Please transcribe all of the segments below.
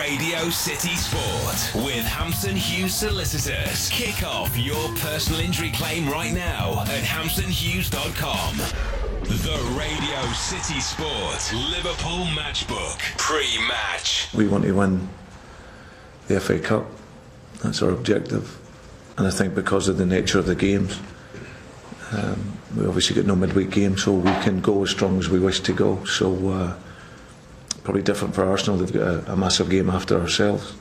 Radio City Sport with Hampson Hughes Solicitors. Kick off your personal injury claim right now at hampsonhughes.com. The Radio City Sport Liverpool Matchbook pre-match. We want to win the FA Cup. That's our objective. And I think because of the nature of the games, um, we obviously get no midweek games, so we can go as strong as we wish to go. So uh, probably different for Arsenal. They've got a, a massive game after ourselves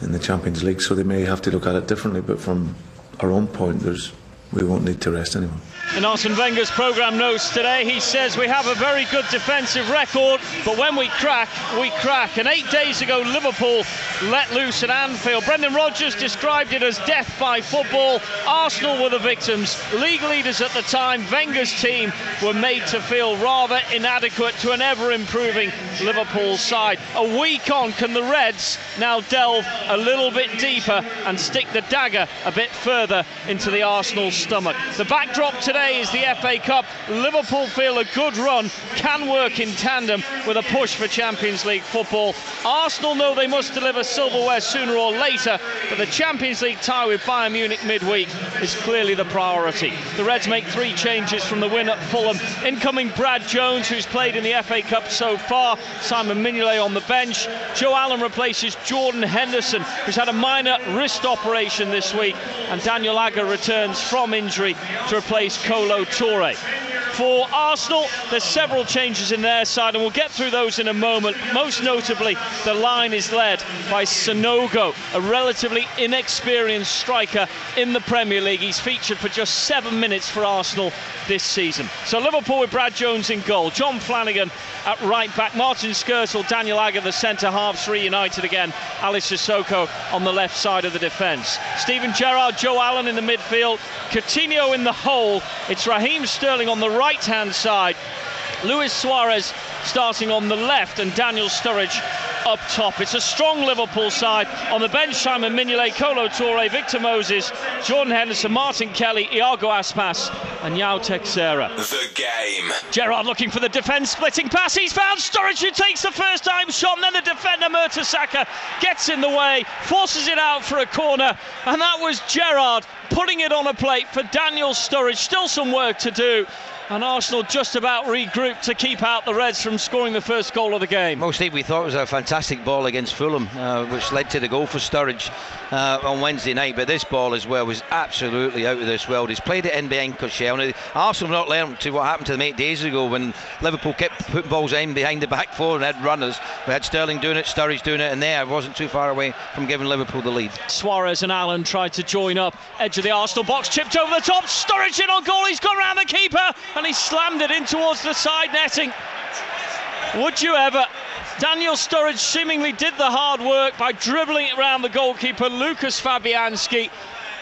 in the Champions League, so they may have to look at it differently. But from our own point, there's we won't need to rest anyone. In Arsene Wenger's programme notes today, he says we have a very good defensive record, but when we crack, we crack. And eight days ago, Liverpool let loose at Anfield. Brendan Rodgers described it as death by football. Arsenal were the victims. League leaders at the time, Wenger's team, were made to feel rather inadequate to an ever improving Liverpool side. A week on, can the Reds now delve a little bit deeper and stick the dagger a bit further into the Arsenal stomach? The backdrop today is the FA Cup. Liverpool feel a good run can work in tandem with a push for Champions League football. Arsenal know they must deliver silverware sooner or later, but the Champions League tie with Bayern Munich midweek is clearly the priority. The Reds make three changes from the win at Fulham. Incoming Brad Jones, who's played in the FA Cup so far, Simon Mignolet on the bench. Joe Allen replaces Jordan Henderson, who's had a minor wrist operation this week, and Daniel Agger returns from injury to replace Kolo Toure. For Arsenal, there's several changes in their side, and we'll get through those in a moment. Most notably, the line is led by Sanogo, a relatively inexperienced striker in the Premier League. He's featured for just seven minutes for Arsenal this season. So Liverpool with Brad Jones in goal, John Flanagan at right back, Martin Skrtel, Daniel Agger, the centre halves reunited again, Alice Cissokho on the left side of the defence. Steven Gerrard, Joe Allen in the midfield, Coutinho in the hole. It's Raheem Sterling on the right hand side. Luis Suarez starting on the left and Daniel Sturridge up top. It's a strong Liverpool side. On the bench, Simon Mignolet, Kolo Toure, Victor Moses, Jordan Henderson, Martin Kelly, Iago Aspas, and João Teixeira. The game. Gerrard looking for the defence, splitting pass. He's found Sturridge who takes the first time shot, and then the defender Mertesacker gets in the way, forces it out for a corner, and that was Gerrard putting it on a plate for Daniel Sturridge. Still some work to do and Arsenal just about regrouped to keep out the Reds from scoring the first goal of the game. Well, Steve, we thought it was a fantastic ball against Fulham, uh, which led to the goal for Sturridge uh, on Wednesday night. But this ball as well was absolutely out of this world. He's played it in behind Koscielny. Arsenal not learned to what happened to them eight days ago when Liverpool kept putting balls in behind the back four and had runners. We had Sterling doing it, Sturridge doing it, and there wasn't too far away from giving Liverpool the lead. Suarez and Allen tried to join up, edge of the Arsenal box, chipped over the top. Sturridge in on goal. He's gone around the keeper and he slammed it in towards the side netting. Would you ever? Daniel Sturridge seemingly did the hard work by dribbling it around the goalkeeper, Lucas Fabianski.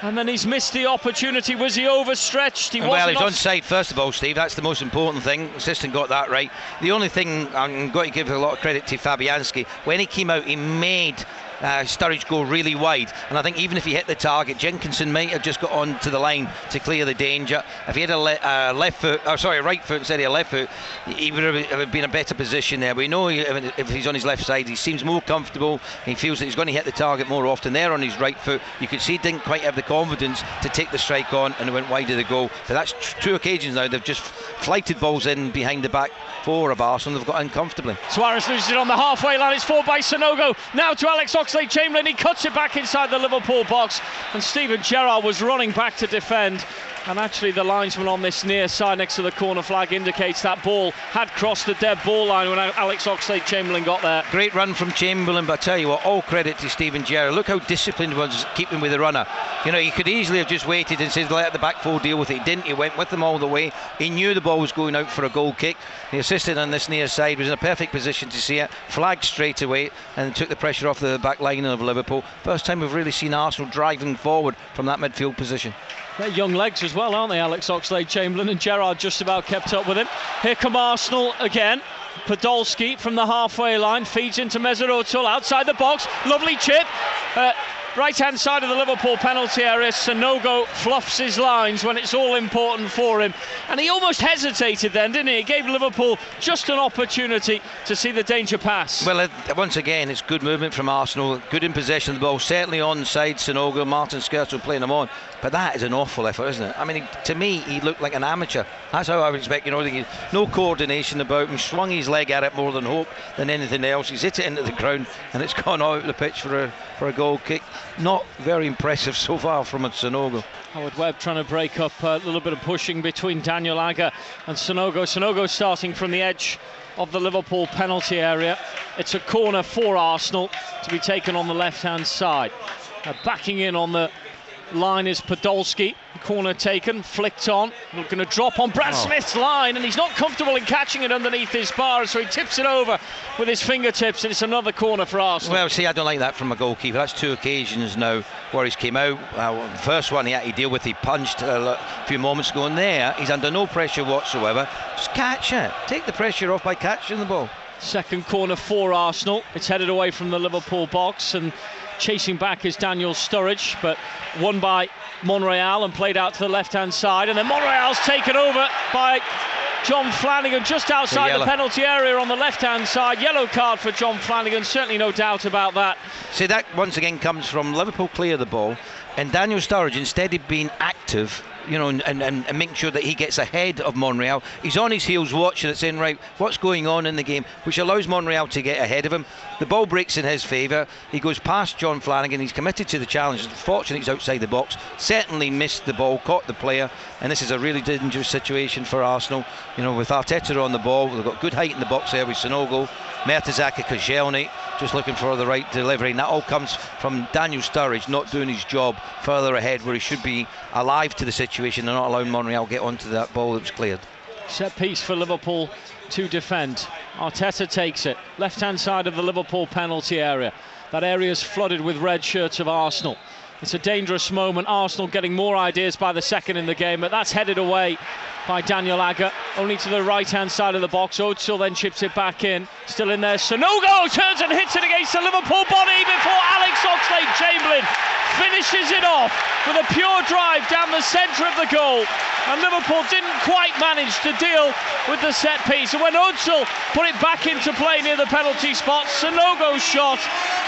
And then he's missed the opportunity. Was he overstretched? He well, he's off- on first of all, Steve. That's the most important thing. Assistant got that right. The only thing I'm going to give a lot of credit to Fabianski. When he came out, he made uh, Sturridge go really wide. And I think even if he hit the target, Jenkinson might have just got on to the line to clear the danger. If he had a le- uh, left foot, or sorry, a right foot instead of a left foot, he would have been in a better position there. We know he, if he's on his left side, he seems more comfortable. He feels that he's going to hit the target more often there on his right foot. You could see he didn't quite have the confidence to take the strike on and it went wide of the goal. So that's two occasions now they've just flighted balls in behind the back four of Arsenal. They've got uncomfortably. Suarez loses it on the halfway line. It's four by Sanogo. Now to Alex Oxlade Chamberlain. He cuts it back inside the Liverpool box. And Steven Gerrard was running back to defend. And actually, the linesman on this near side next to the corner flag indicates that ball had crossed the dead ball line when Alex Oxlade Chamberlain got there. Great run from Chamberlain, but I tell you what, all credit to Steven Gerrard. Look how disciplined he was keeping with the runner. You know, he could easily have just waited and said, let the back four deal with it. He didn't. He went with them all the way. He knew the ball was going out for a goal kick. The assistant on this near side was in a perfect position to see it, flagged straight away, and took the pressure off the back line of Liverpool. First time we've really seen Arsenal driving forward from that midfield position. They're young legs as well, aren't they, Alex Oxlade Chamberlain and Gerrard just about kept up with him. Here come Arsenal again. Podolski from the halfway line feeds into Ozil outside the box. Lovely chip. Uh, right hand side of the Liverpool penalty area, Sanogo fluffs his lines when it's all important for him. And he almost hesitated then, didn't he? He gave Liverpool just an opportunity to see the danger pass. Well, once again, it's good movement from Arsenal, good in possession of the ball, certainly on side Sanogo, Martin Skrtel playing them on. But that is an awful effort, isn't it? I mean, to me, he looked like an amateur. That's how I would expect, you know, no coordination about him, swung his leg at it more than hope than anything else. He's hit it into the ground and it's gone out of the pitch for a, for a goal kick. Not very impressive so far from a Sanogo. Howard Webb trying to break up a little bit of pushing between Daniel Agger and Sanogo. Sanogo starting from the edge of the Liverpool penalty area. It's a corner for Arsenal to be taken on the left hand side. Uh, backing in on the line is Podolski. Corner taken, flicked on. Looking to drop on Brad oh. Smith's line, and he's not comfortable in catching it underneath his bar, so he tips it over with his fingertips, and it's another corner for Arsenal. Well, see, I don't like that from a goalkeeper. That's two occasions now where he's came out. Uh, first one he had to deal with, he punched a few moments ago, and there he's under no pressure whatsoever. Just catch it. Take the pressure off by catching the ball. Second corner for Arsenal. It's headed away from the Liverpool box, and Chasing back is Daniel Sturridge, but won by Monreal and played out to the left hand side. And then Monreal's taken over by John Flanagan just outside the, the penalty area on the left hand side. Yellow card for John Flanagan, certainly no doubt about that. See, that once again comes from Liverpool clear the ball, and Daniel Sturridge, instead of being active, you know, and, and, and making sure that he gets ahead of Monreal. He's on his heels watching it, saying, right, what's going on in the game, which allows Monreal to get ahead of him. The ball breaks in his favour. He goes past John Flanagan. He's committed to the challenge. Fortunately, he's outside the box. Certainly missed the ball, caught the player, and this is a really dangerous situation for Arsenal. You know, with Arteta on the ball, they've got good height in the box there with Sanogo, Mertesacker, Koscielny just looking for the right delivery. And that all comes from Daniel Sturridge not doing his job further ahead where he should be alive to the situation and not allowing Monreal get onto that ball that was cleared. Set piece for Liverpool to defend. Arteta takes it. Left hand side of the Liverpool penalty area. That area is flooded with red shirts of Arsenal. It's a dangerous moment. Arsenal getting more ideas by the second in the game, but that's headed away by Daniel Agger, only to the right hand side of the box. Ozil then chips it back in, still in there. Sanogo turns and hits it against the Liverpool body before Alex Oxlade Chamberlain finishes it off with a pure drive down the centre of the goal. And Liverpool didn't quite manage to deal with the set piece. And when Ozil put it back into play near the penalty spot, Sanogo's shot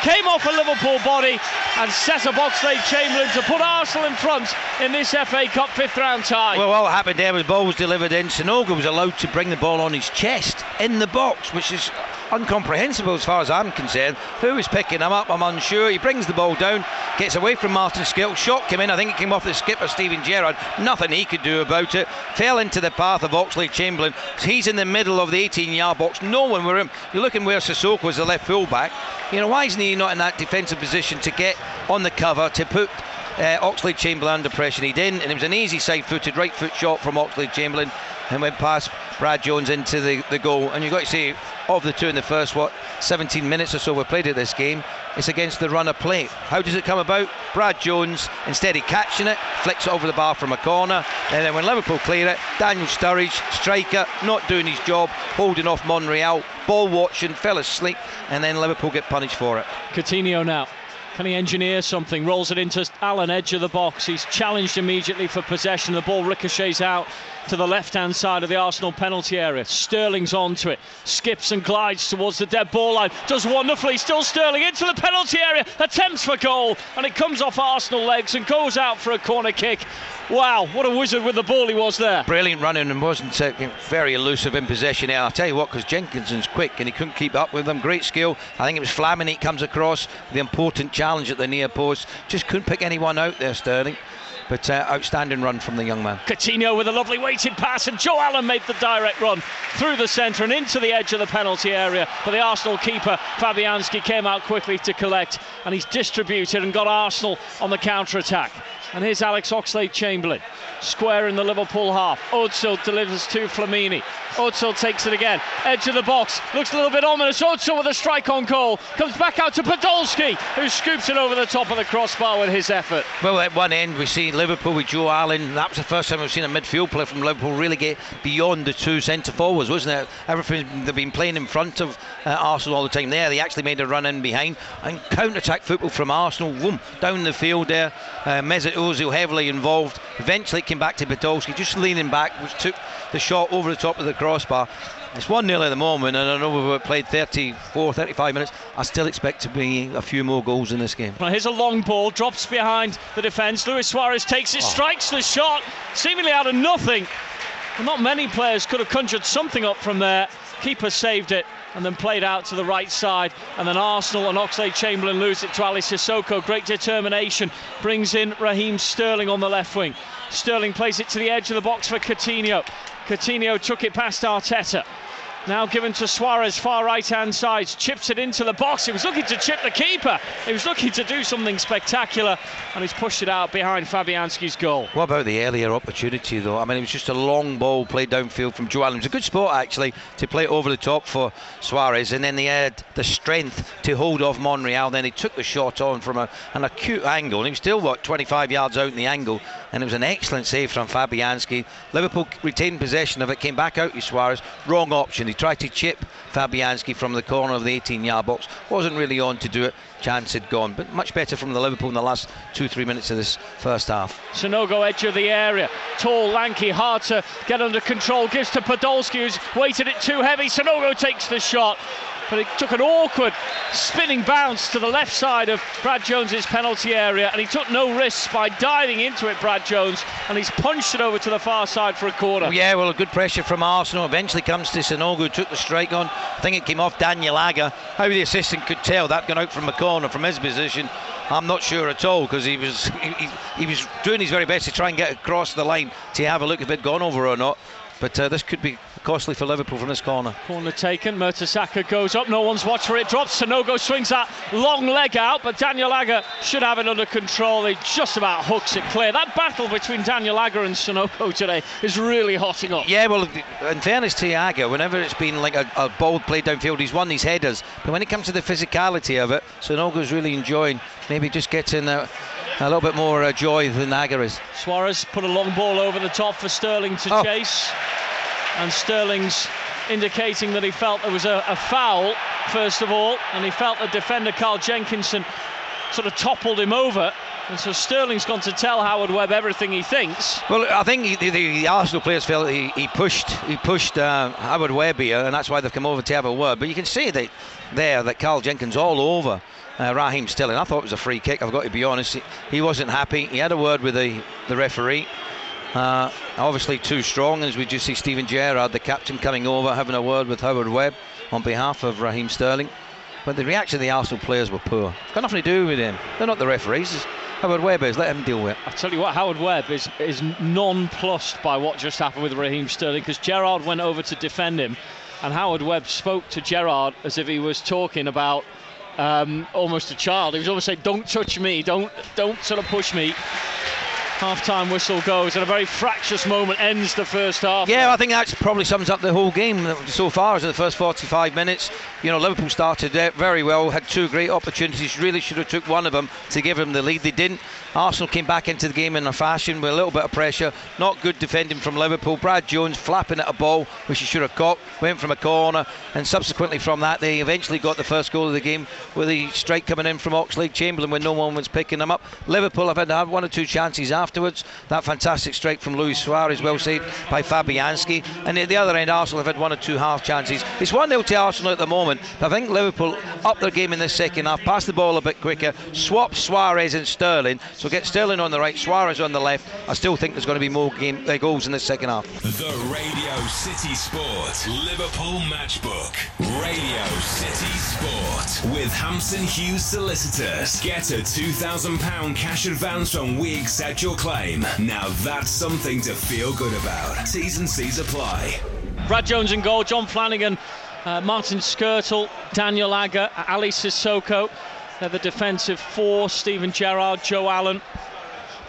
came off a Liverpool body and set up Oxlade Chamberlain to put Arsenal in front in this FA Cup fifth round tie. Well, what happened there was ball was delivered in. Sanogo was allowed to bring the ball on his chest in the box, which is incomprehensible as far as I'm concerned. Who is picking him up? I'm unsure. He brings the ball down, gets away from Martin Skrtel. Shot came in. I think it came off the skipper Steven Gerrard. Nothing he could do about it. Fell into the path of Oxlade Chamberlain. He's in the middle of the 18-yard box. No one with him. You're looking where Cissokho was the left fullback. You know why isn't he not in that defensive position to get on the cover to put uh, Oxlade Chamberlain depression. He didn't, and it was an easy side footed right foot shot from Oxlade Chamberlain and went past Brad Jones into the, the goal. And you've got to say, of the two in the first, what, 17 minutes or so we played at this game, it's against the runner play. How does it come about? Brad Jones, instead of catching it, flicks it over the bar from a corner. And then when Liverpool clear it, Daniel Sturridge, striker, not doing his job, holding off Monreal, ball watching, fell asleep, and then Liverpool get punished for it. Coutinho now. Can he engineer something? Rolls it into Allen, edge of the box. He's challenged immediately for possession. The ball ricochets out to the left hand side of the Arsenal penalty area. Sterling's onto it, skips and glides towards the dead ball line, does wonderfully. Still Sterling into the penalty area, attempts for goal, and it comes off Arsenal legs and goes out for a corner kick. Wow, what a wizard with the ball he was there. Brilliant running and wasn't very elusive in possession. Here. I'll tell you what, because Jenkinson's quick and he couldn't keep up with them. Great skill. I think it was Flamini comes across the important challenge at the near post. Just couldn't pick anyone out there, Sterling. But uh, outstanding run from the young man. Coutinho with a lovely weighted pass, and Joe Allen made the direct run through the centre and into the edge of the penalty area. But the Arsenal keeper, Fabianski, came out quickly to collect, and he's distributed and got Arsenal on the counter attack. And here's Alex Oxlade Chamberlain, square in the Liverpool half. Ozil delivers to Flamini. Ozil takes it again, edge of the box, looks a little bit ominous. Ozil with a strike on goal, comes back out to Podolski, who scoops it over the top of the crossbar with his effort. Well, at one end we see Liverpool with Joe Allen. That was the first time we've seen a midfield player from Liverpool really get beyond the two centre forwards, wasn't it? Everything they've been playing in front of uh, Arsenal all the time. There, they actually made a run in behind and counter-attack football from Arsenal. Boom, down the field there. Uh, Mesut Ozil heavily involved. Eventually, it came back to Podolski, just leaning back, which took the shot over the top of the crossbar. It's 1 0 at the moment, and I know we've uh, played 34, 35 minutes. I still expect to be a few more goals in this game. Well, here's a long ball, drops behind the defence. Luis Suarez takes it, oh. strikes the shot, seemingly out of nothing. Well, not many players could have conjured something up from there. Keeper saved it and then played out to the right side. And then Arsenal and Oxlade Chamberlain lose it to Ali Cissokho. Great determination brings in Raheem Sterling on the left wing. Sterling plays it to the edge of the box for Coutinho. Coutinho took it past Arteta. Now given to Suarez, far right hand side, chips it into the box. He was looking to chip the keeper. He was looking to do something spectacular, and he's pushed it out behind Fabianski's goal. What about the earlier opportunity, though? I mean, it was just a long ball played downfield from Joe. It a good spot, actually, to play over the top for Suarez, and then he had the strength to hold off Monreal. Then he took the shot on from a, an acute angle, and he was still, what, 25 yards out in the angle, and it was an excellent save from Fabianski. Liverpool retained possession of it, came back out to Suarez. Wrong option. He tried to chip Fabianski from the corner of the 18 yard box. Wasn't really on to do it. Chance had gone. But much better from the Liverpool in the last two, three minutes of this first half. Sanogo edge of the area. Tall, lanky, hard to get under control. Gives to Podolski, who's weighted it too heavy. Sanogo takes the shot but it took an awkward spinning bounce to the left side of Brad Jones's penalty area, and he took no risks by diving into it, Brad Jones, and he's punched it over to the far side for a corner. Yeah, well, a good pressure from Arsenal. Eventually comes to Sanogo, took the strike on. I think it came off Daniel Agger. How the assistant could tell that gone out from a corner from his position. I'm not sure at all because he was he, he, was doing his very best to try and get across the line to have a look if it had gone over or not. But uh, this could be costly for Liverpool from this corner. Corner taken. Mertesacker goes up. No one's watched for it. Drops. Sanogo swings that long leg out, but Daniel Agger should have it under control. He just about hooks it clear. That battle between Daniel Agger and Sanogo today is really hotting up. Yeah, well, in fairness to Agger, whenever it's been like a, a ball played downfield, he's won these headers. But when it comes to the physicality of it, Sanogo's really enjoying. Maybe just getting. Uh, a little bit more uh, joy than Agger is. Suarez put a long ball over the top for Sterling to oh. chase and Sterling's indicating that he felt there was a, a, foul first of all, and he felt the defender Carl Jenkinson sort of toppled him over. And so Sterling's gone to tell Howard Webb everything he thinks. Well, I think he, the, the, Arsenal players felt he, he pushed he pushed uh, Howard Webb here, and that's why they've come over to have a word. But you can see that there that Carl Jenkins all over uh, Raheem Sterling. I thought it was a free kick. I've got to be honest. He, he wasn't happy. He had a word with the the referee. Uh, obviously too strong as we just see Steven Gerrard, the captain, coming over, having a word with Howard Webb on behalf of Raheem Sterling. But the reaction of the Arsenal players were poor. It's got nothing to do with him. They're not the referees. Howard Webb is. Let him deal with it. I tell you what, Howard Webb is is nonplussed by what just happened with Raheem Sterling because Gerrard went over to defend him, and Howard Webb spoke to Gerrard as if he was talking about um, almost a child. He was almost saying, "Don't touch me. Don't don't sort of push me." Half-time whistle goes and a very fractious moment ends the first half. Yeah, I think that probably sums up the whole game so far as the first 45 minutes. You know, Liverpool started uh, very well, had two great opportunities, really should have took one of them to give them the lead. They didn't. Arsenal came back into the game in a fashion with a little bit of pressure. Not good defending from Liverpool. Brad Jones flapping at a ball which he should have caught, went from a corner, and subsequently from that they eventually got the first goal of the game with the strike coming in from Oxlade Chamberlain when no one was picking them up. Liverpool have had one or two chances afterwards. That fantastic strike from Luis Suarez, well saved by Fabianski. And at the other end, Arsenal have had one or two half chances. It's 1 0 to Arsenal at the moment. I think Liverpool up their game in the second half, pass the ball a bit quicker, swap Suarez and Sterling so get Sterling on the right, Suarez on the left. I still think there's going to be more game uh, goals in the second half. The Radio City Sport Liverpool Matchbook. Radio City Sport with Hampson Hughes Solicitors. Get a £2,000 cash advance from We Accept Your Claim. Now that's something to feel good about. T's and C's apply. Brad Jones in goal, John Flanagan, uh, Martin Skrtel, Daniel Agger, Ali Cissokho. They're the defensive four. Steven Gerrard, Joe Allen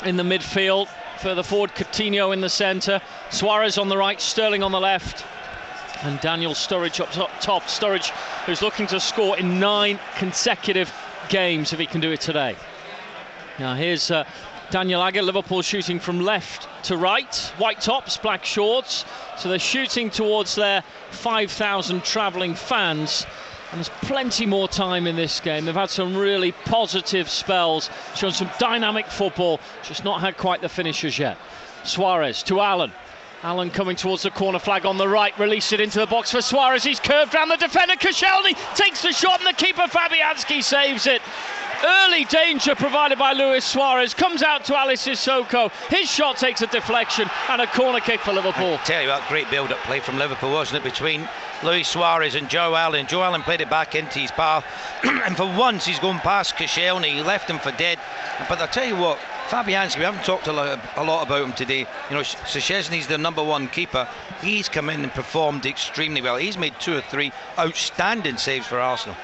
in the midfield. Further forward, Coutinho in the centre. Suarez on the right, Sterling on the left. And Daniel Sturridge up top. Sturridge, who's looking to score in nine consecutive games if he can do it today. Now here's uh, Daniel Agger, Liverpool shooting from left to right, white tops, black shorts. So they're shooting towards their 5,000 travelling fans. And there's plenty more time in this game. They've had some really positive spells, shown some dynamic football, just not had quite the finishes yet. Suarez to Allen. Allen coming towards the corner flag on the right, release it into the box for Suarez. He's curved round the defender. Koscielny takes the shot, and the keeper Fabianski saves it. Early danger provided by Luis Suarez comes out to Alice Cissokho. His shot takes a deflection and a corner kick for Liverpool. I tell you what, great build-up play from Liverpool, wasn't it? Between Luis Suarez and Joe Allen. Joe Allen played it back into his path, and for once he's going past Koscielny. He left him for dead. But I tell you what, Fabianski, we haven't talked a lot, a lot about him today. You know, Szczesny's the number one keeper. He's come in and performed extremely well. He's made two or three outstanding saves for Arsenal.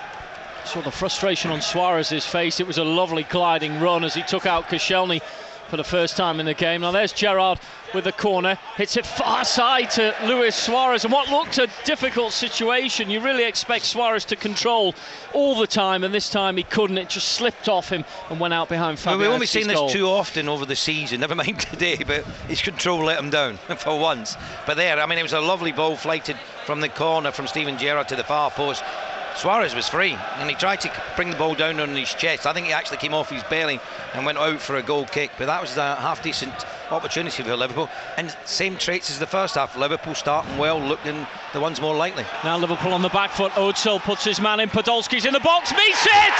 Saw the frustration on Suarez's face. It was a lovely gliding run as he took out Koscielny for the first time in the game. Now there's Gerrard with the corner, hits it far side to Luis Suarez, and what looked a difficult situation. You really expect Suarez to control all the time, and this time he couldn't. It just slipped off him and went out behind Fabianski's well, We've only seen goal. this too often over the season. Never mind today, but his control let him down for once. But there, I mean, it was a lovely ball flighted from the corner from Steven Gerrard to the far post. Suarez was free and he tried to bring the ball down on his chest. I think he actually came off his belly and went out for a goal kick, but that was a half decent opportunity for Liverpool. And same traits as the first half. Liverpool starting well, looking the ones more likely. Now Liverpool on the back foot. Ozil puts his man in. Podolski's in the box, meets it!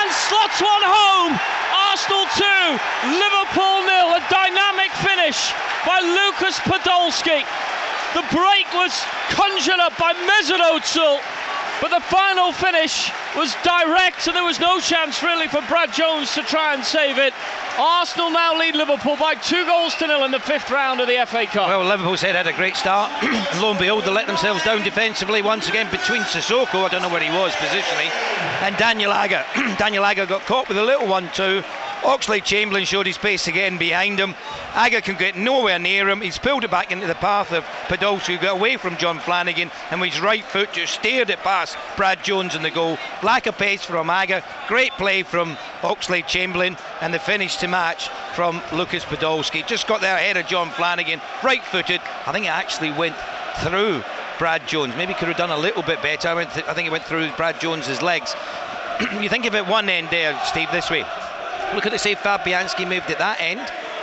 And slots one home. Arsenal 2, Liverpool nil. A dynamic finish by Lucas Podolski. The break was conjured up by Mesut Ozil, but the final finish was direct, and there was no chance really for Brad Jones to try and save it. Arsenal now lead Liverpool by two goals to nil in the fifth round of the FA Cup. Well, Liverpool said had a great start. Lo and behold, they let themselves down defensively once again between Cissokho, I don't know where he was positionally, and Daniel Agger. Daniel Agger got caught with a little one too. Oxlade Chamberlain showed his pace again behind him. Agger can get nowhere near him. He's pulled it back into the path of Podolski, who got away from John Flanagan, and with his right foot just steered it past Brad Jones in the goal. Lack of pace from Agger. Great play from Oxlade Chamberlain, and the finish to match from Lucas Podolski. Just got there ahead of John Flanagan, right footed. I think it actually went through Brad Jones. Maybe could have done a little bit better. I, th- I think it went through Brad Jones's legs. you think of it one end there, Steve, this way. Look at the say Fabianski moved at that end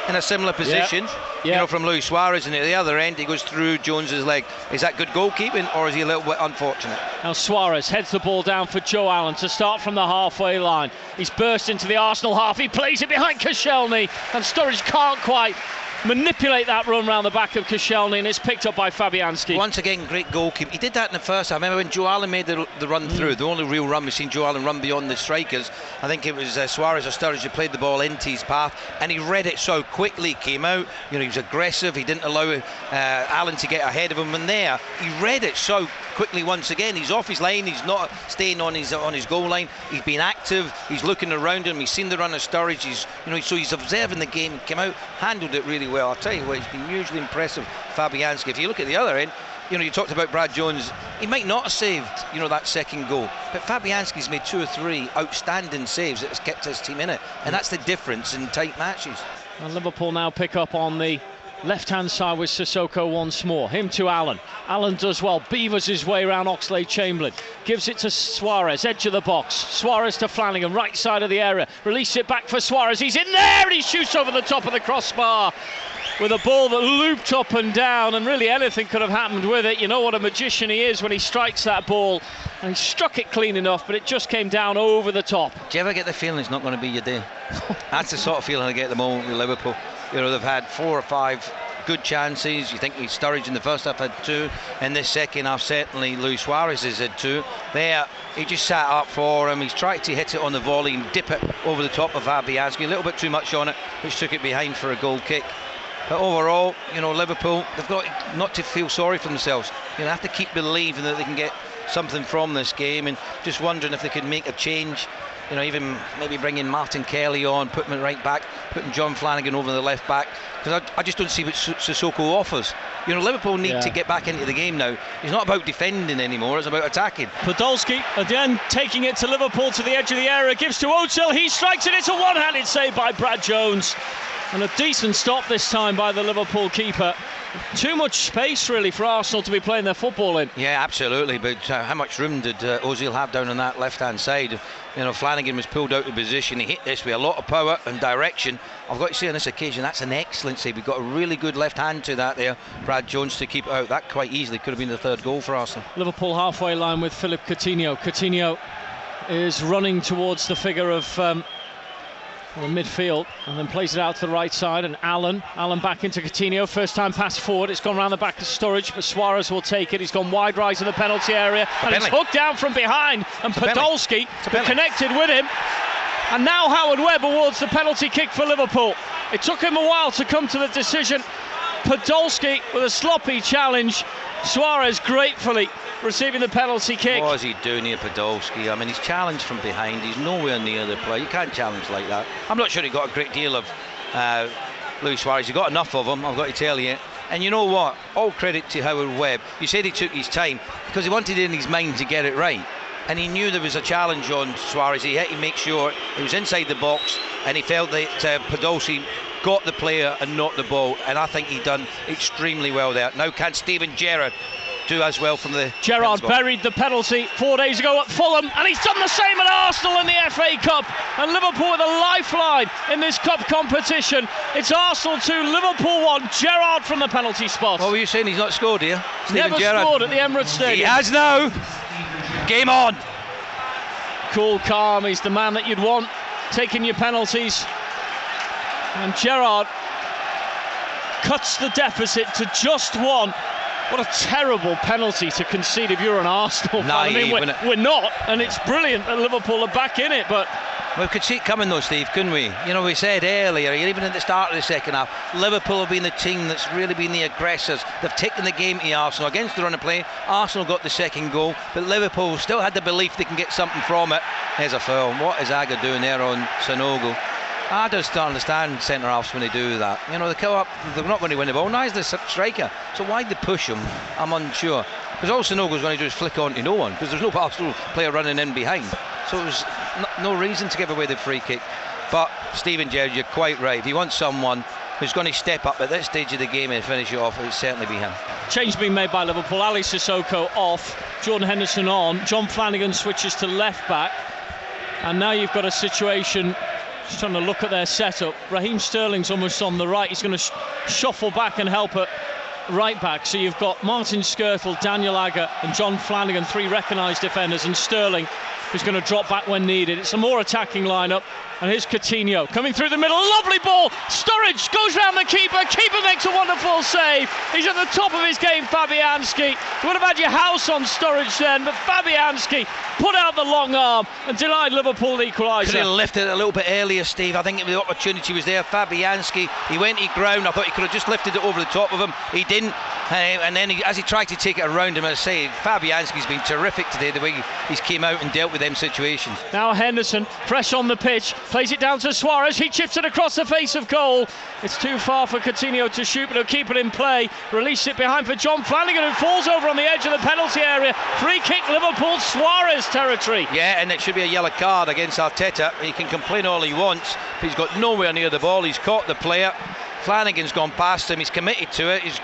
in a similar position, yep. you know, from Luis Suarez, and at the other end he goes through Jones's leg. Is that good goalkeeping, or is he a little bit unfortunate? Now Suarez heads the ball down for Joe Allen to start from the halfway line. He's burst into the Arsenal half. He plays it behind Koscielny, and Sturridge can't quite manipulate that run round the back of Koscielny and it's picked up by Fabianski. Once again, great goalkeeper. He did that in the first. I remember when Joe Allen made the, the run mm. through, the only real run we've seen Joe Allen run beyond the strikers. I think it was uh, Suarez or Sturridge who played the ball into his path and he read it so quickly, came out. You know, he was aggressive. He didn't allow uh, Allen to get ahead of him. And there, he read it so quickly once again. He's off his line. He's not staying on his on his goal line. He's been active. He's looking around him. He's seen the run of Sturridge. He's you know so he's observing the game. Came out, handled it really well. I'll tell you what, it's been hugely impressive. Fabianski. If you look at the other end. You know, you talked about Brad Jones. He might not have saved, you know, that second goal, but Fabianski's made two or three outstanding saves that has kept his team in it, and mm. that's the difference in tight matches. And Liverpool now pick up on the Left hand side with Cissokho once more. Him to Allen. Allen does well. Beavers his way around Oxlade Chamberlain. Gives it to Suarez. Edge of the box. Suarez to Flanagan. Right side of the area. Release it back for Suarez. He's in there and he shoots over the top of the crossbar with a ball that looped up and down, and really anything could have happened with it. You know what a magician he is when he strikes that ball, and he struck it clean enough, but it just came down over the top. Do you ever get the feeling it's not going to be your day? That's the sort of feeling I get at the moment with Liverpool. You know, they've had four or five good chances. You think Sturridge in the first half had two, in this second half certainly Luis Suarez has had two. There, he just sat up for him. He's tried to hit it on the volley and dip it over the top of Fabianski. A little bit too much on it, which took it behind for a goal kick. But overall, you know, Liverpool, they've got not to feel sorry for themselves. You know, have to keep believing that they can get something from this game and just wondering if they could make a change. You know, even maybe bringing Martin Kelly on, putting him right back, putting John Flanagan over the left back. Because I, I, just don't see what Cissokho offers. You know, Liverpool need yeah. to get back into the game now. It's not about defending anymore, it's about attacking. Podolski again taking it to Liverpool to the edge of the area, gives to Ozil, he strikes it, it's a one handed save by Brad Jones. And a decent stop this time by the Liverpool keeper. Too much space, really, for Arsenal to be playing their football in. Yeah, absolutely. But uh, how much room did uh, Ozil have down on that left-hand side? You know, Flanagan was pulled out of position. He hit this with a lot of power and direction. I've got to say on this occasion, that's an excellent save. We've got a really good left hand to that there. Brad Jones to keep out. That quite easily could have been the third goal for Arsenal. Liverpool halfway line with Philip Coutinho. Coutinho is running towards the figure of um, midfield and then plays it out to the right side and Allen Allen back into Coutinho. First time pass forward. It's gone around the back of Sturridge but Suarez will take it. He's gone wide right in the penalty area and it's hooked down from behind. And Podolski connected with him and now Howard Webb awards the penalty kick for Liverpool. It took him a while to come to the decision. Podolski with a sloppy challenge Suarez gratefully receiving the penalty kick. What is he doing here, Podolski? I mean, he's challenged from behind. He's nowhere near the play. You can't challenge like that. I'm not sure he got a great deal of uh, Luis Suarez. He got enough of him, I've got to tell you. And you know what? All credit to Howard Webb. You said he took his time because he wanted in his mind to get it right. And he knew there was a challenge on Suarez. He had to make sure he was inside the box and he felt that uh, Podolski got the player and not the ball. And I think he done extremely well there. Now can Steven Gerrard do as well from the. Gerrard buried the penalty four days ago at Fulham, and he's done the same at Arsenal in the FA Cup. And Liverpool with a lifeline in this cup competition. It's Arsenal 2, Liverpool 1. Gerrard from the penalty spot. What were you saying? He's not scored here? Steven Never Gerrard. scored at the Emirates Stadium. He has now. Game on. Cool, calm. He's the man that you'd want taking your penalties. And Gerrard cuts the deficit to just one. What a terrible penalty to concede if you're an Arsenal fan. I mean, we're, we're, not, and it's brilliant that Liverpool are back in it, but. We could see it coming though, Steve, couldn't we? You know, we said earlier, even at the start of the second half, Liverpool have been the team that's really been the aggressors. They've taken the game to Arsenal against the run of play. Arsenal got the second goal, but Liverpool still had the belief they can get something from it. Here's a foul. What is Agger doing there on Sanogo? I just don't understand centre halves when they do that. You know, they come up, they're not going to win the ball. Neither is the striker. So why they push him? I'm unsure. Because all Sanogo's going to do is flick on to no one because there's no Arsenal player running in behind. So there's no, no reason to give away the free kick. But Steven Gerrard, you're quite right. If you want someone who's going to step up at this stage of the game and finish it off, it'll certainly be him. Change being made by Liverpool. Ali Cissokho off, Jordan Henderson on, John Flanagan switches to left back, and now you've got a situation just trying to look at their setup. Raheem Sterling's almost on the right. He's going to sh- shuffle back and help at right back. So you've got Martin Skrtel, Daniel Agger, and John Flanagan, three recognised defenders, and Sterling, who's going to drop back when needed. It's a more attacking lineup. And here's Coutinho coming through the middle. Lovely ball. Sturridge goes round the keeper. Keeper makes a wonderful save. He's at the top of his game, Fabianski. You would have had your house on Sturridge then, but Fabianski put out the long arm and denied Liverpool the equaliser. Could have lifted it a little bit earlier, Steve. I think the opportunity was there. Fabianski, he went to ground. I thought he could have just lifted it over the top of him. He didn't. Uh, and then he, as he tried to take it around him, I say, Fabianski's been terrific today, the way he's came out and dealt with them situations. Now Henderson, fresh on the pitch, plays it down to Suarez. He chips it across the face of goal. It's too far for Coutinho to shoot, but he'll keep it in play. Release it behind for John Flanagan, who falls over on the edge of the penalty area. Free kick, Liverpool, Suarez territory. Yeah, and it should be a yellow card against Arteta. He can complain all he wants, but he's got nowhere near the ball. He's caught the player. Flanagan's gone past him. He's committed to it. He's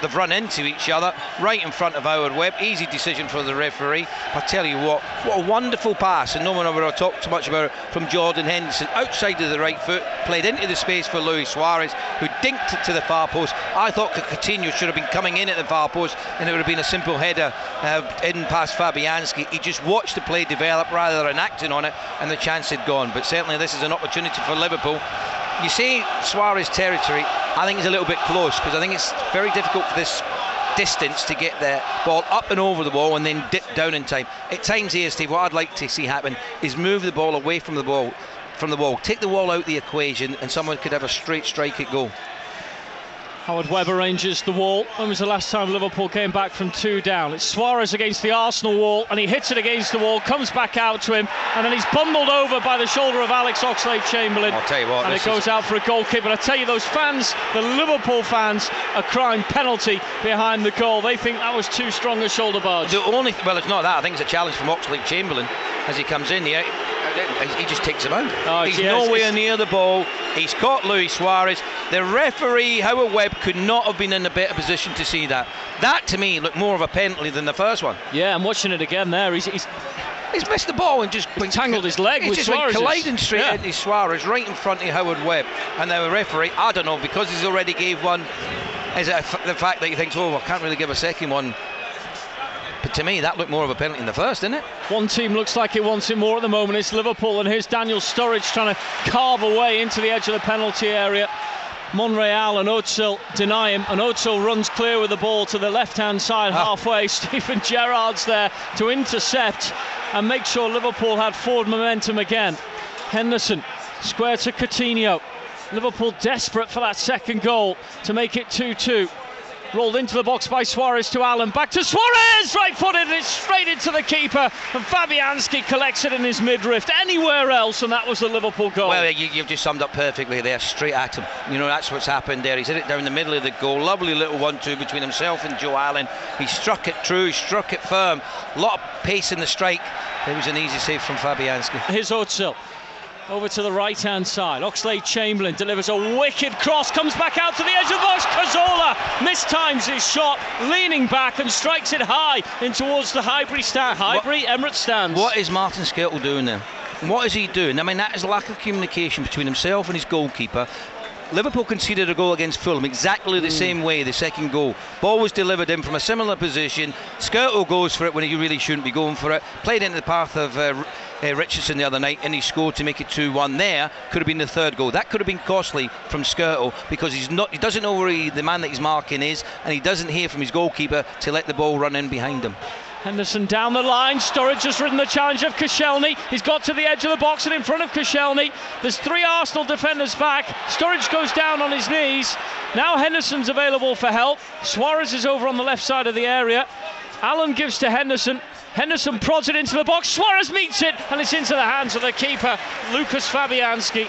they've run into each other right in front of Howard Webb. Easy decision for the referee. I tell you what, what a wonderful pass, and no one ever talked too much about it from Jordan Henderson outside of the right foot, played into the space for Luis Suarez, who dinked it to the far post. I thought Coutinho should have been coming in at the far post, and it would have been a simple header uh, in past Fabianski. He just watched the play develop rather than acting on it, and the chance had gone. But certainly, this is an opportunity for Liverpool you see Suarez territory, I think is a little bit close because I think it's very difficult for this distance to get the ball up and over the wall and then dip down in time. At times here, Steve, what I'd like to see happen is move the ball away from the ball, from the wall, take the wall out the equation, and someone could have a straight strike at goal. Howard Webb arranges the wall. When was the last time Liverpool came back from two down? It's Suarez against the Arsenal wall, and he hits it against the wall, comes back out to him, and then he's bundled over by the shoulder of Alex Oxlade Chamberlain. I'll tell you what, and it goes is... out for a goal kick. But I tell you, those fans, the Liverpool fans, are crying penalty behind the goal. They think that was too strong a shoulder barge. The only well, it's not that. I think it's a challenge from Oxlade Chamberlain as he comes in. He, he just takes him out. Oh, He's yes, nowhere near the ball. He's caught Luis Suarez. The referee, Howard Webb, could not have been in a better position to see that. That to me looked more of a penalty than the first one. Yeah, I'm watching it again there. He's, he's He's missed the ball and just tangled his leg with just Suarez. colliding straight yeah. into Suarez right in front of Howard Webb. And the referee, I don't know, because he's already gave one, is it the fact that he thinks, oh, I can't really give a second one to me, that looked more of a penalty in the first, didn't it? One team looks like it wants it more at the moment. It's Liverpool, and here's Daniel Sturridge trying to carve away into the edge of the penalty area. Monreal and Ozil deny him, and Ozil runs clear with the ball to the left-hand side ah. halfway. Steven Gerrard's there to intercept and make sure Liverpool had forward momentum again. Henderson square to Coutinho. Liverpool desperate for that second goal to make it 2-2. Rolled into the box by Suarez to Allen. Back to Suarez! Right footed and it's straight into the keeper. And Fabianski collects it in his midriff. Anywhere else, and that was the Liverpool goal. Well, you, have just summed up perfectly there, straight at him. You know, that's what's happened there. He's hit it down the middle of the goal. Lovely little one two between himself and Joe Allen. He struck it true, he struck it firm. A lot of pace in the strike. It was an easy save from Fabianski. Here's Ozil. Over to the right hand side. Oxlade Chamberlain delivers a wicked cross, comes back out to the edge of the box. Cazorla mistimes his shot, leaning back and strikes it high in towards the Highbury stand. Highbury what, Emirates stands. What is Martin Skrtel doing there? What is he doing? I mean, that is lack of communication between himself and his goalkeeper. Liverpool conceded a goal against Fulham exactly the mm. same way, the second goal. Ball was delivered in from a similar position. Skrtel goes for it when he really shouldn't be going for it. Played into the path of uh, uh, Richardson the other night and he scored to make it 2-1 there. Could have been the third goal. That could have been costly from Skrtel because he's not, he doesn't know where he, the man that he's marking is and he doesn't hear from his goalkeeper to let the ball run in behind him. Henderson down the line. Sturridge has ridden the challenge of Koscielny. He's got to the edge of the box and in front of Koscielny. There's three Arsenal defenders back. Sturridge goes down on his knees. Now Henderson's available for help. Suarez is over on the left side of the area. Allen gives to Henderson. Henderson prods it into the box. Suarez meets it and it's into the hands of the keeper, Lucas Fabianski.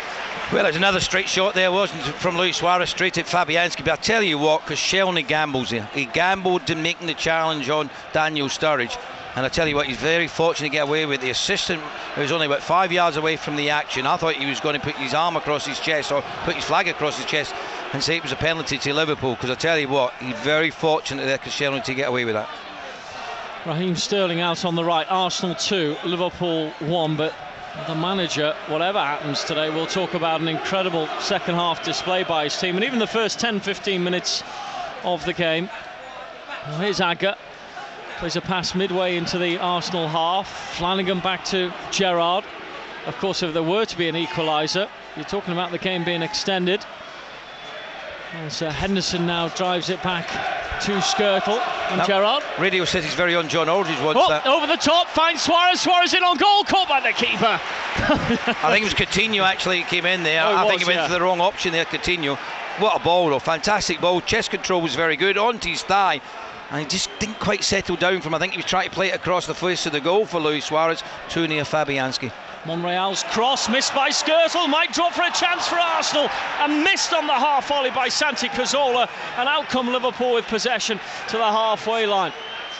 Well, there's another straight shot there, wasn't it, from Luis Suarez straight at Fabianski. But I tell you what, Koscielny gambles here. He gambled to making the challenge on Daniel Sturridge. And I tell you what, he's very fortunate to get away with the assistant who was only about five yards away from the action. I thought he was going to put his arm across his chest or put his flag across his chest and say it was a penalty to Liverpool. Because I tell you what, he's very fortunate there, because Koscielny, to get away with that. Raheem Sterling out on the right. Arsenal 2, Liverpool 1. But the manager, whatever happens today, will talk about an incredible second half display by his team. And even the first 10 15 minutes of the game. Well, here's Agger. Plays a pass midway into the Arsenal half. Flanagan back to Gerrard. Of course, if there were to be an equaliser, you're talking about the game being extended. As uh, Henderson now drives it back to Skrtel and now, Gerrard. Radio says he's very on John Aldridge once. Oh, uh, over the top, finds Suarez. Suarez in on goal, caught by the keeper. I think it was Coutinho actually came in there. Oh, I was, think he went yeah. for the wrong option there, Coutinho. What a ball, though. Fantastic ball. Chest control was very good. Onto his thigh. And he just didn't quite settle down from. I think he was trying to play it across the face of the goal for Luis Suarez. Too near Fabianski. Monreal's cross missed by Skrtel, might drop for a chance for Arsenal and missed on the half volley by Santi Cazorla and out come Liverpool with possession to the halfway line.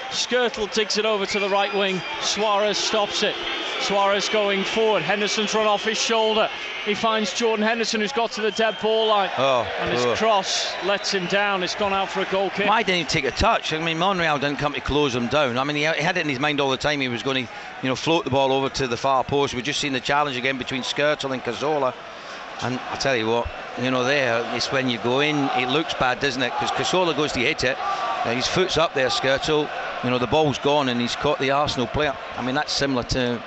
Skrtel digs it over to the right wing. Suarez stops it. Suarez going forward. Henderson's run off his shoulder. He finds Jordan Henderson, who's got to the dead ball line. Oh, and his cross lets him down. It's gone out for a goal kick. Why didn't he take a touch? I mean, Monreal didn't come to close him down. I mean, he had it in his mind all the time. He was going to, you know, float the ball over to the far post. We've just seen the challenge again between Skrtel and Cazorla. And I tell you what, you know, there, it's when you go in, it looks bad, doesn't it? Because Cazorla goes to hit it. Uh, his foot's up there, Skrtel. You know, the ball's gone and he's caught the Arsenal player. I mean, that's similar to,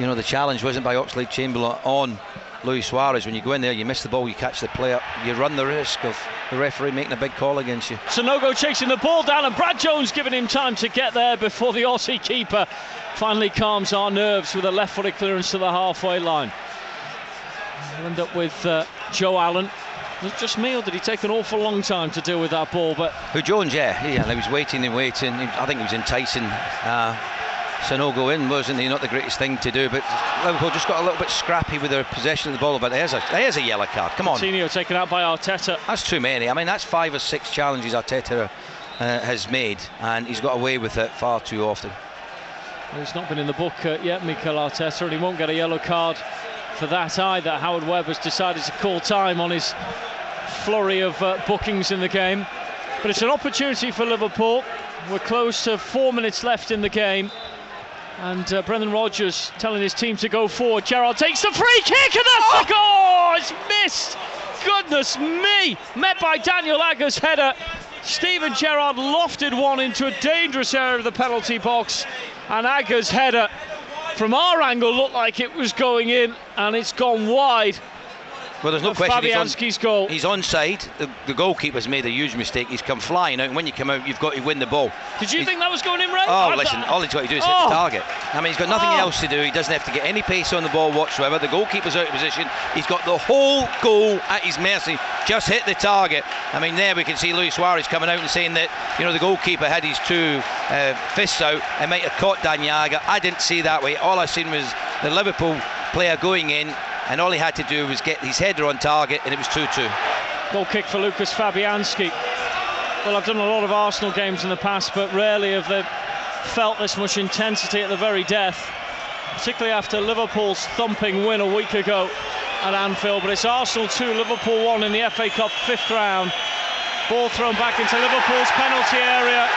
you know, the challenge wasn't by Oxlade Chamberlain on Luis Suarez. When you go in there, you miss the ball, you catch the player, you run the risk of the referee making a big call against you. Sanogo chasing the ball down, and Brad Jones giving him time to get there before the Aussie keeper finally calms our nerves with a left footed clearance to the halfway line. We'll end up with uh, Joe Allen Was it just me, or did he take an awful long time to deal with that ball? But Who Jones? Yeah, yeah. He was waiting and waiting. I think he was enticing. Uh, Sanogo in, wasn't he? Not the greatest thing to do, but Liverpool just got a little bit scrappy with their possession of the ball. But there's a there's a yellow card. Come on, Coutinho taken out by Arteta. that's too many. I mean, that's five or six challenges Arteta uh, has made, and he's got away with it far too often. He's not been in the book uh, yet, Mikel Arteta, and he won't get a yellow card for that either. Howard Webb has decided to call time on his flurry of uh, bookings in the game. But it's an opportunity for Liverpool. We're close to four minutes left in the game. And uh, Brendan Rodgers telling his team to go forward. Gerrard takes the free kick, and that's the goal! It's missed! Goodness me! Met by Daniel Agger's header. Steven Gerrard lofted one into a dangerous area of the penalty box, and Agger's header from our angle looked like it was going in, and it's gone wide. Well, there's no question. He's on, Fabianski's goal. he's onside. The, the goalkeeper's made a huge mistake. He's come flying out, and when you come out, you've got to win the ball. Did you He's- think that was going in, right? Oh, I listen, all he's got to do is hit Oh. the target. I mean, he's got nothing Oh. else to do. He doesn't have to get any pace on the ball whatsoever. The goalkeeper's out of position. He's got the whole goal at his mercy. Just hit the target. I mean, there we can see Luis Suarez coming out and saying that, you know, the goalkeeper had his two uh, fists out and might have caught Daniel Agger. I didn't see that way. All I seen was the Liverpool player going in, and all he had to do was get his header on target, and it was 2 2. Goal kick for Lucas Fabianski. Well, I've done a lot of Arsenal games in the past, but rarely have they felt this much intensity at the very death, particularly after Liverpool's thumping win a week ago at Anfield. But it's Arsenal 2, Liverpool 1 in the FA Cup fifth round. Ball thrown back into Liverpool's penalty area.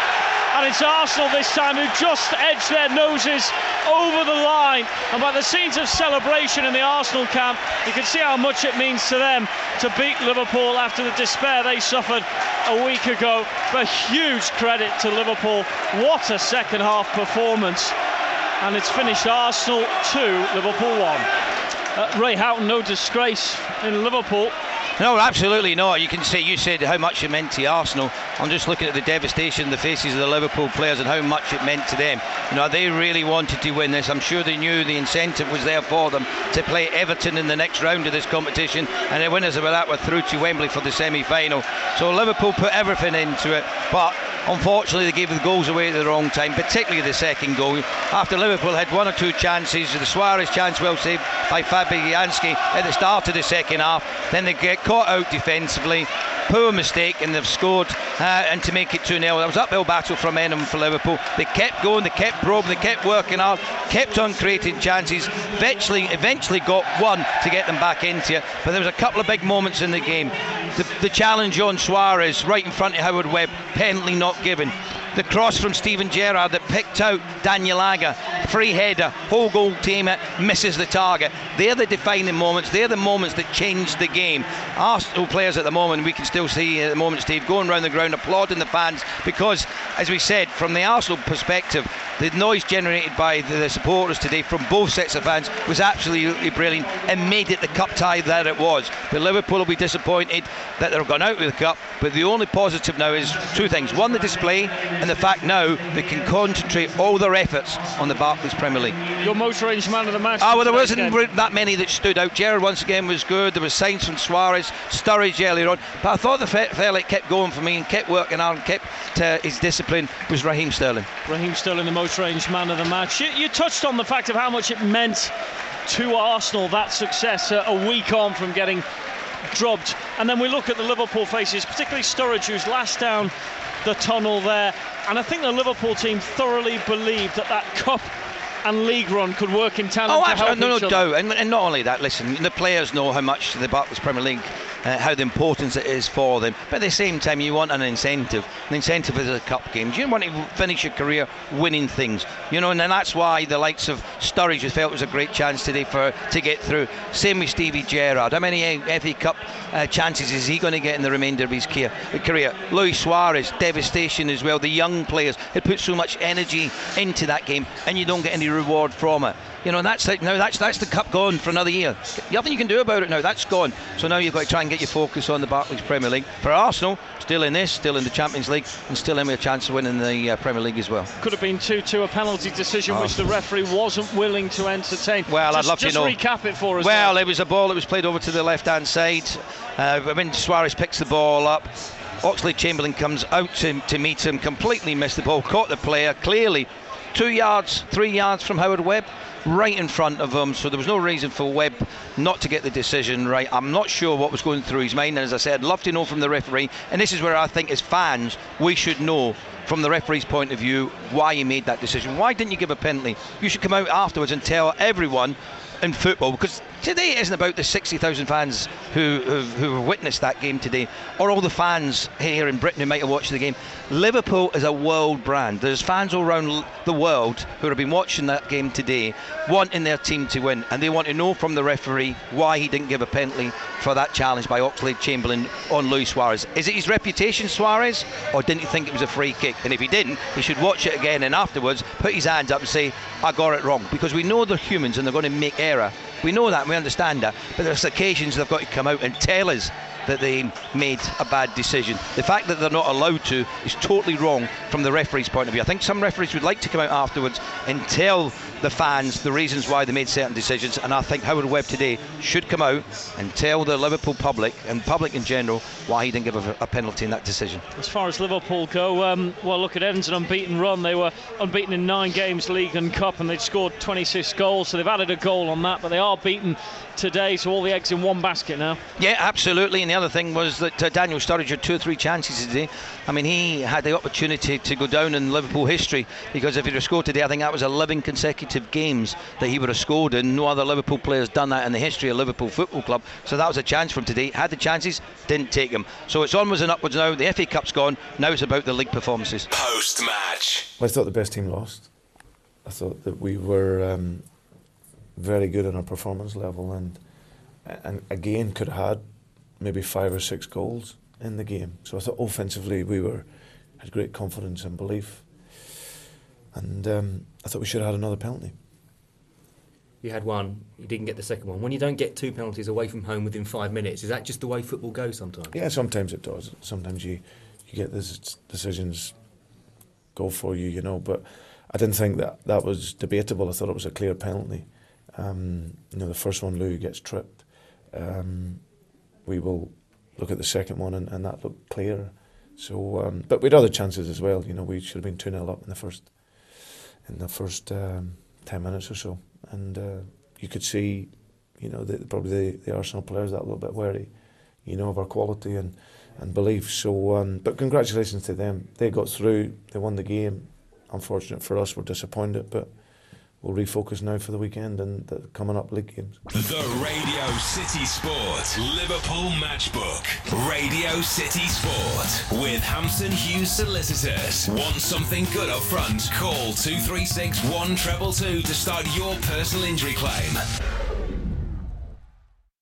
And it's Arsenal this time who just edged their noses over the line. And by the scenes of celebration in the Arsenal camp, you can see how much it means to them to beat Liverpool after the despair they suffered a week ago. But huge credit to Liverpool. What a second half performance. And it's finished Arsenal 2, Liverpool 1. Uh, Ray Houghton, no disgrace in Liverpool. No, absolutely not. You can see you said how much it meant to Arsenal. I'm just looking at the devastation, in the faces of the Liverpool players, and how much it meant to them. You know, they really wanted to win this. I'm sure they knew the incentive was there for them to play Everton in the next round of this competition, and the winners of that were through to Wembley for the semi-final. So Liverpool put everything into it, but unfortunately they gave the goals away at the wrong time, particularly the second goal. After Liverpool had one or two chances, the Suarez chance well saved by Fabianski at the start of the second half. Then they get caught out defensively. Poor mistake, and they've scored. Uh, and to make it 2 0, there was uphill battle from Enham for Liverpool. They kept going, they kept probing, they kept working hard, kept on creating chances. Eventually, eventually got one to get them back into it. But there was a couple of big moments in the game. The, the challenge on Suarez right in front of Howard Webb, penalty not given. The cross from Steven Gerrard that picked out Daniel Agger, free header, whole goal team misses the target. They're the defining moments. They're the moments that change the game. Arsenal players at the moment, we can still see at the moment, Steve, going around the ground applauding the fans because, as we said, from the Arsenal perspective, the noise generated by the, the supporters today from both sets of fans was absolutely brilliant and made it the cup tie that it was. But Liverpool will be disappointed that they've gone out with the cup. But the only positive now is two things: one, the display, and the fact now they can concentrate all their efforts on the Barclays Premier League. Your most range man of the match. Ah, well, there wasn't game. that many that stood out. Gerrard once again was good. There was signs from Suarez, Sturridge earlier on. But I thought the fe- fella that kept going for me and kept working hard and kept uh, his discipline was Raheem Sterling. Raheem Sterling, the most ranged man of the match. You, you touched on the fact of how much it meant to Arsenal that success uh, a week on from getting drubbed. And then we look at the Liverpool faces, particularly Sturridge, who's last down the tunnel there. And I think the Liverpool team thoroughly believed that that cup and league run could work in tandem Oh, to help absolutely. No, no doubt. And, and not only that, listen, the players know how much the Barclays Premier League, uh, how the importance it is for them. But at the same time, you want an incentive. An incentive is a cup game. You want to finish your career winning things, you know, and that's why the likes of Sturridge felt it was a great chance today for to get through. Same with Stevie Gerrard. How many uh, FA Cup uh, chances is he going to get in the remainder of his career? Luis Suarez, devastation as well. The young players, it puts so much energy into that game, and you don't get any reward from it. You know, that's the, now that's that's the cup gone for another year. Nothing you can do about it now. That's gone. So now you've got to try and get your focus on the Barclays Premier League. For Arsenal, still in this, still in the Champions League, and still in with a chance of winning the uh, Premier League as well. Could have been 2-2, a penalty decision oh. which the referee wasn't willing to entertain. Well, just, I'd love to know. recap it for us. Well, now. it was a ball that was played over to the left-hand side. Uh, when Suarez picks the ball up, Oxlade Chamberlain comes out to, to meet him, completely missed the ball, caught the player clearly two yards, three yards from Howard Webb, right in front of him. So there was no reason for Webb not to get the decision right. I'm not sure what was going through his mind. And as I said, I'd love to know from the referee. And this is where I think, as fans, we should know from the referee's point of view why he made that decision. Why didn't you give a penalty? You should come out afterwards and tell everyone in football because today isn't about the 60,000 fans who, who, who witnessed that game today or all the fans here in Britain who might have watched the game. Liverpool is a world brand. There's fans all around the world who have been watching that game today wanting their team to win and they want to know from the referee why he didn't give a penalty for that challenge by Oxlade Chamberlain on Luis Suarez. Is it his reputation, Suarez, or didn't he think it was a free kick? And if he didn't, he should watch it again and afterwards put his hands up and say, I got it wrong. Because we know they're humans and they're going to make error. We know that and we understand that. But there's occasions they've got to come out and tell us that they made a bad decision. The fact that they're not allowed to is totally wrong from the referee's point of view. I think some referees would like to come out afterwards and tell the fans the reasons why they made certain decisions. And I think Howard Webb today should come out and tell the Liverpool public and public in general why he didn't give a, a penalty in that decision. As far as Liverpool go, um, well, look at Everton's unbeaten run. They were unbeaten in nine games, league and cup, and they'd scored 26 goals. So they've added a goal on that, but they are beaten today. So all the eggs in one basket now. Yeah, absolutely. And the other thing was that uh, Daniel Sturridge had two or three chances today. I mean, he had the opportunity to go down in Liverpool history because if he'd have scored today, I think that was 11 consecutive games that he would have scored, and no other Liverpool player has done that in the history of Liverpool Football Club. So that was a chance from today. Had the chances, didn't take them. So it's onwards and upwards now. The FA Cup's gone. Now it's about the league performances. Post match. I thought the best team lost. I thought that we were um, very good on our performance level, and and again could have had maybe five or six goals in the game. So I thought offensively we were had great confidence and belief, and um, I thought we should have had another penalty. You had one, you didn't get the second one. When you don't get two penalties away from home within five minutes, is that just the way football goes sometimes? Yeah, sometimes it does. Sometimes you you get these decisions go for you, you know. But I didn't think that that was debatable. I thought it was a clear penalty. Um, you know, the first one, Lou gets tripped. Um, we will look at the second one and, and that looked clear. So, um, but we had other chances as well. You know, we should have been two 0 up in the first in the first um, ten minutes or so, and uh, you could see, you know, the, probably the, the Arsenal players that a little bit wary, you know, of our quality and and belief. So, um, but congratulations to them. They got through. They won the game. Unfortunate for us, we're disappointed, but. We'll refocus now for the weekend and the coming up league games. The Radio City Sport Liverpool Matchbook. Radio City Sport with Hampson Hughes Solicitors. Want something good up front? Call 236 122 to start your personal injury claim.